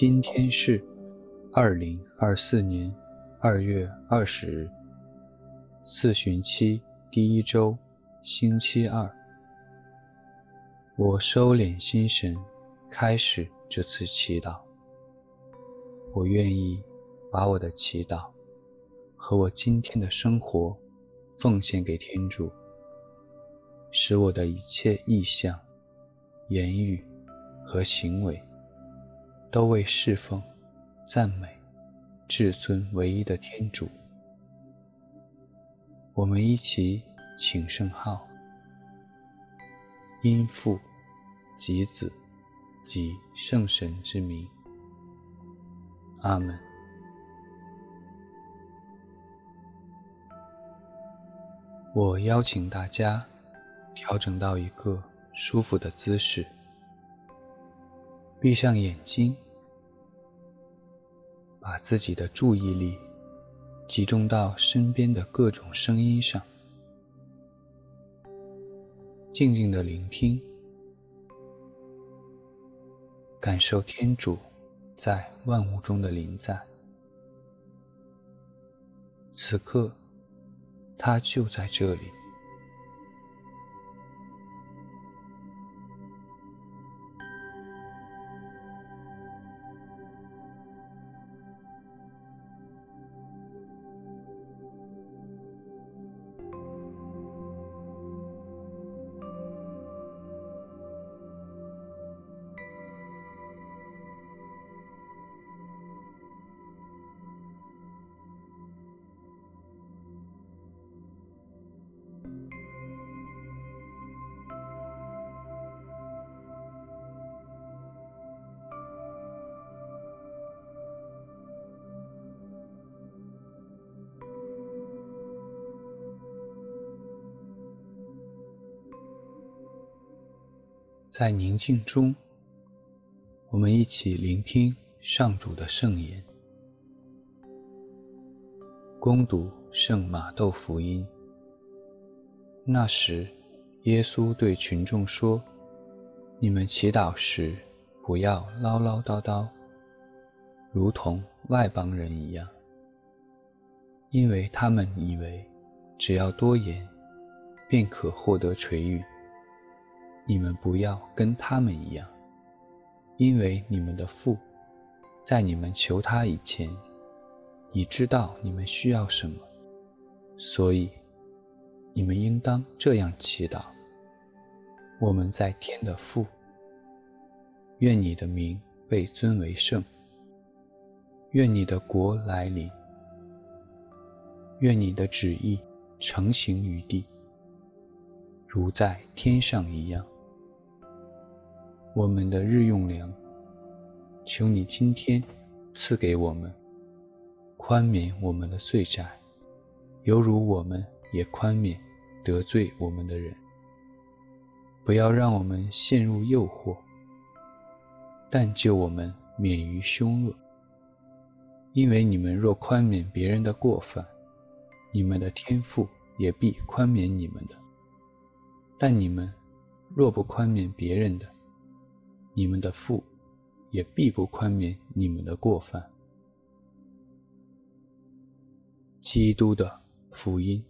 今天是二零二四年二月二十日，四旬期第一周，星期二。我收敛心神，开始这次祈祷。我愿意把我的祈祷和我今天的生活奉献给天主，使我的一切意向、言语和行为都为侍奉、赞美至尊唯一的天主。我们一起请圣号，因父。及子，及圣神之名。阿门。我邀请大家调整到一个舒服的姿势，闭上眼睛，把自己的注意力集中到身边的各种声音上，静静的聆听。感受天主在万物中的临在，此刻，他就在这里。在宁静中，我们一起聆听上主的圣言。恭读圣马窦福音。那时，耶稣对群众说：“你们祈祷时，不要唠唠叨叨，如同外邦人一样，因为他们以为只要多言，便可获得垂允。”你们不要跟他们一样，因为你们的父，在你们求他以前，已知道你们需要什么，所以你们应当这样祈祷：我们在天的父，愿你的名被尊为圣，愿你的国来临，愿你的旨意成行于地，如在天上一样。我们的日用粮，求你今天赐给我们，宽免我们的罪债，犹如我们也宽免得罪我们的人。不要让我们陷入诱惑，但救我们免于凶恶。因为你们若宽免别人的过犯，你们的天父也必宽免你们的；但你们若不宽免别人的，你们的父也必不宽免你们的过犯。基督的福音。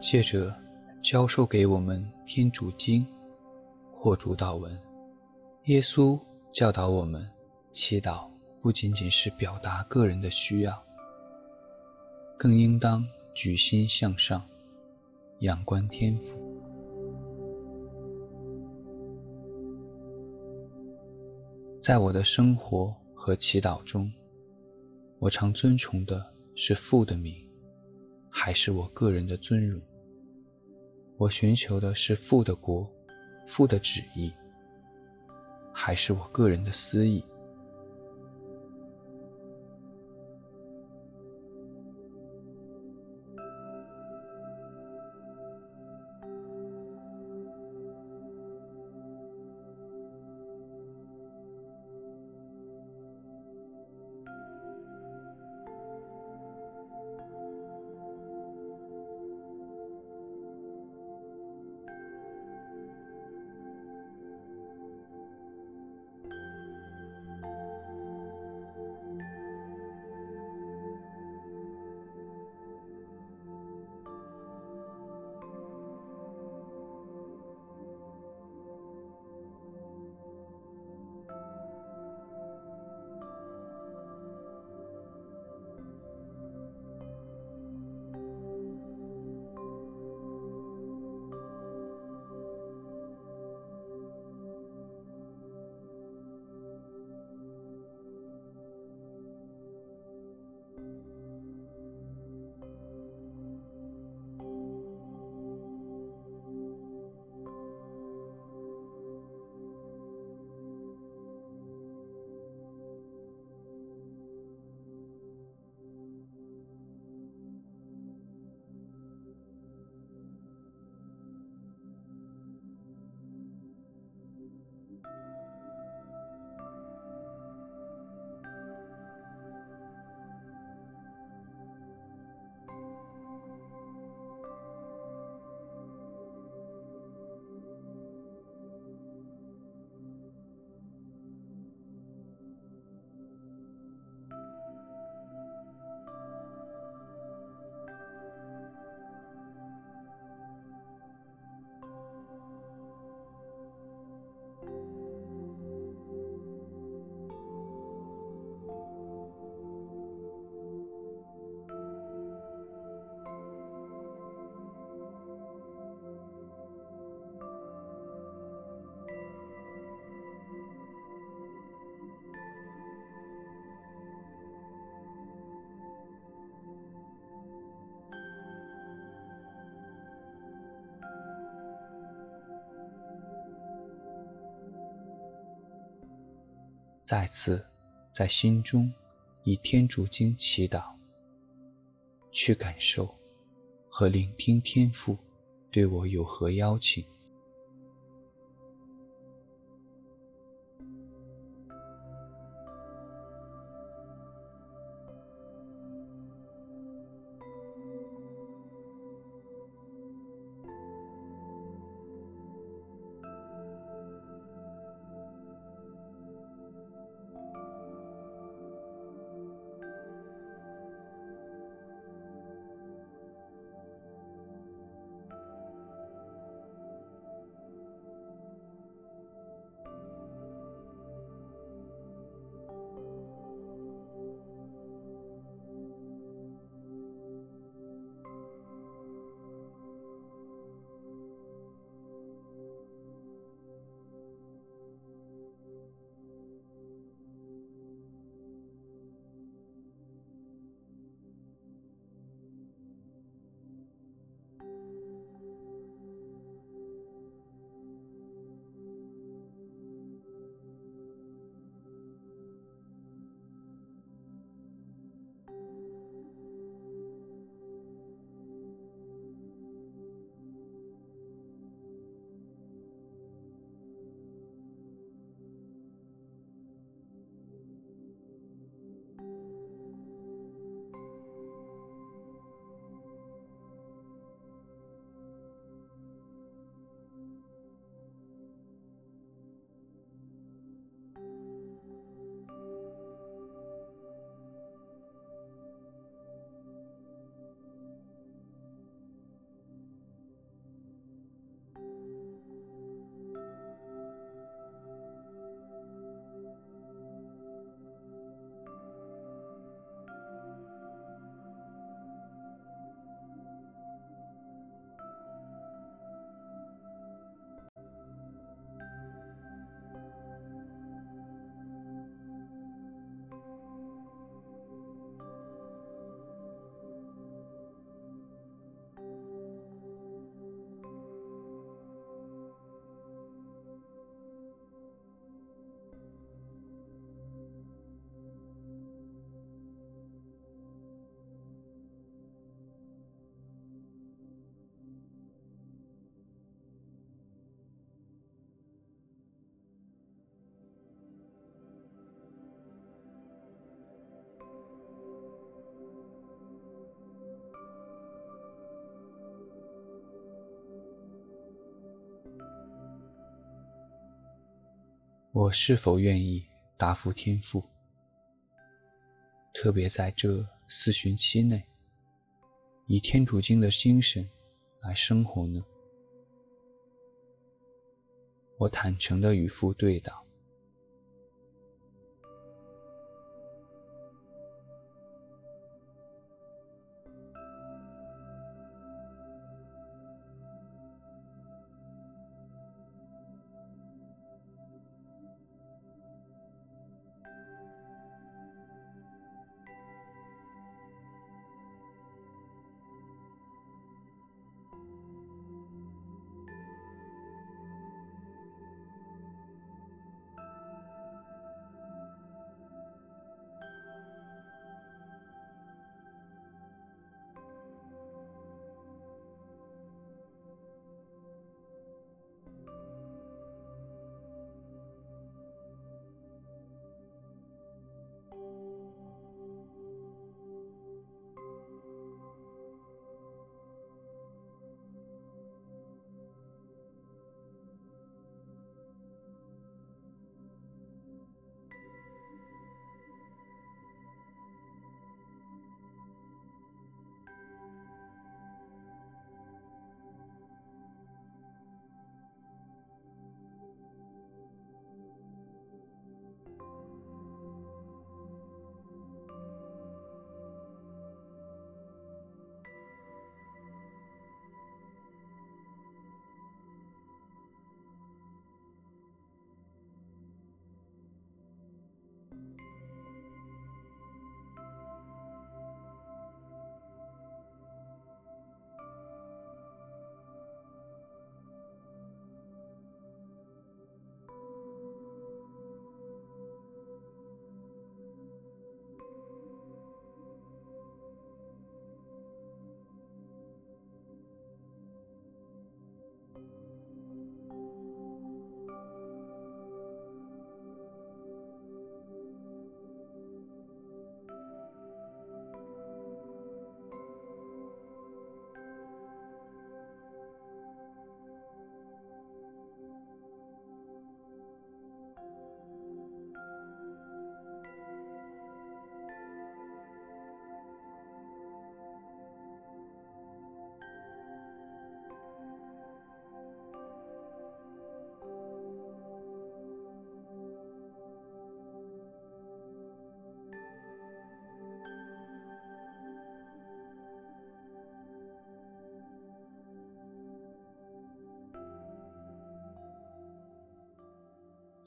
借着教授给我们天主经或主祷文，耶稣教导我们，祈祷不仅仅是表达个人的需要。更应当举心向上，仰观天父。在我的生活和祈祷中，我常尊崇的是父的名，还是我个人的尊荣？我寻求的是父的国、父的旨意，还是我个人的私意？再次在心中以天主经祈祷，去感受和聆听天父对我有何邀请。我是否愿意答复天父？特别在这四旬期内，以天主经的精神来生活呢？我坦诚地与父对答。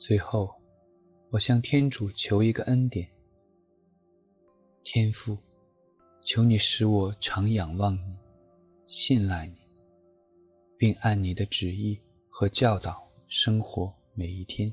最后，我向天主求一个恩典：天父，求你使我常仰望你，信赖你，并按你的旨意和教导生活每一天。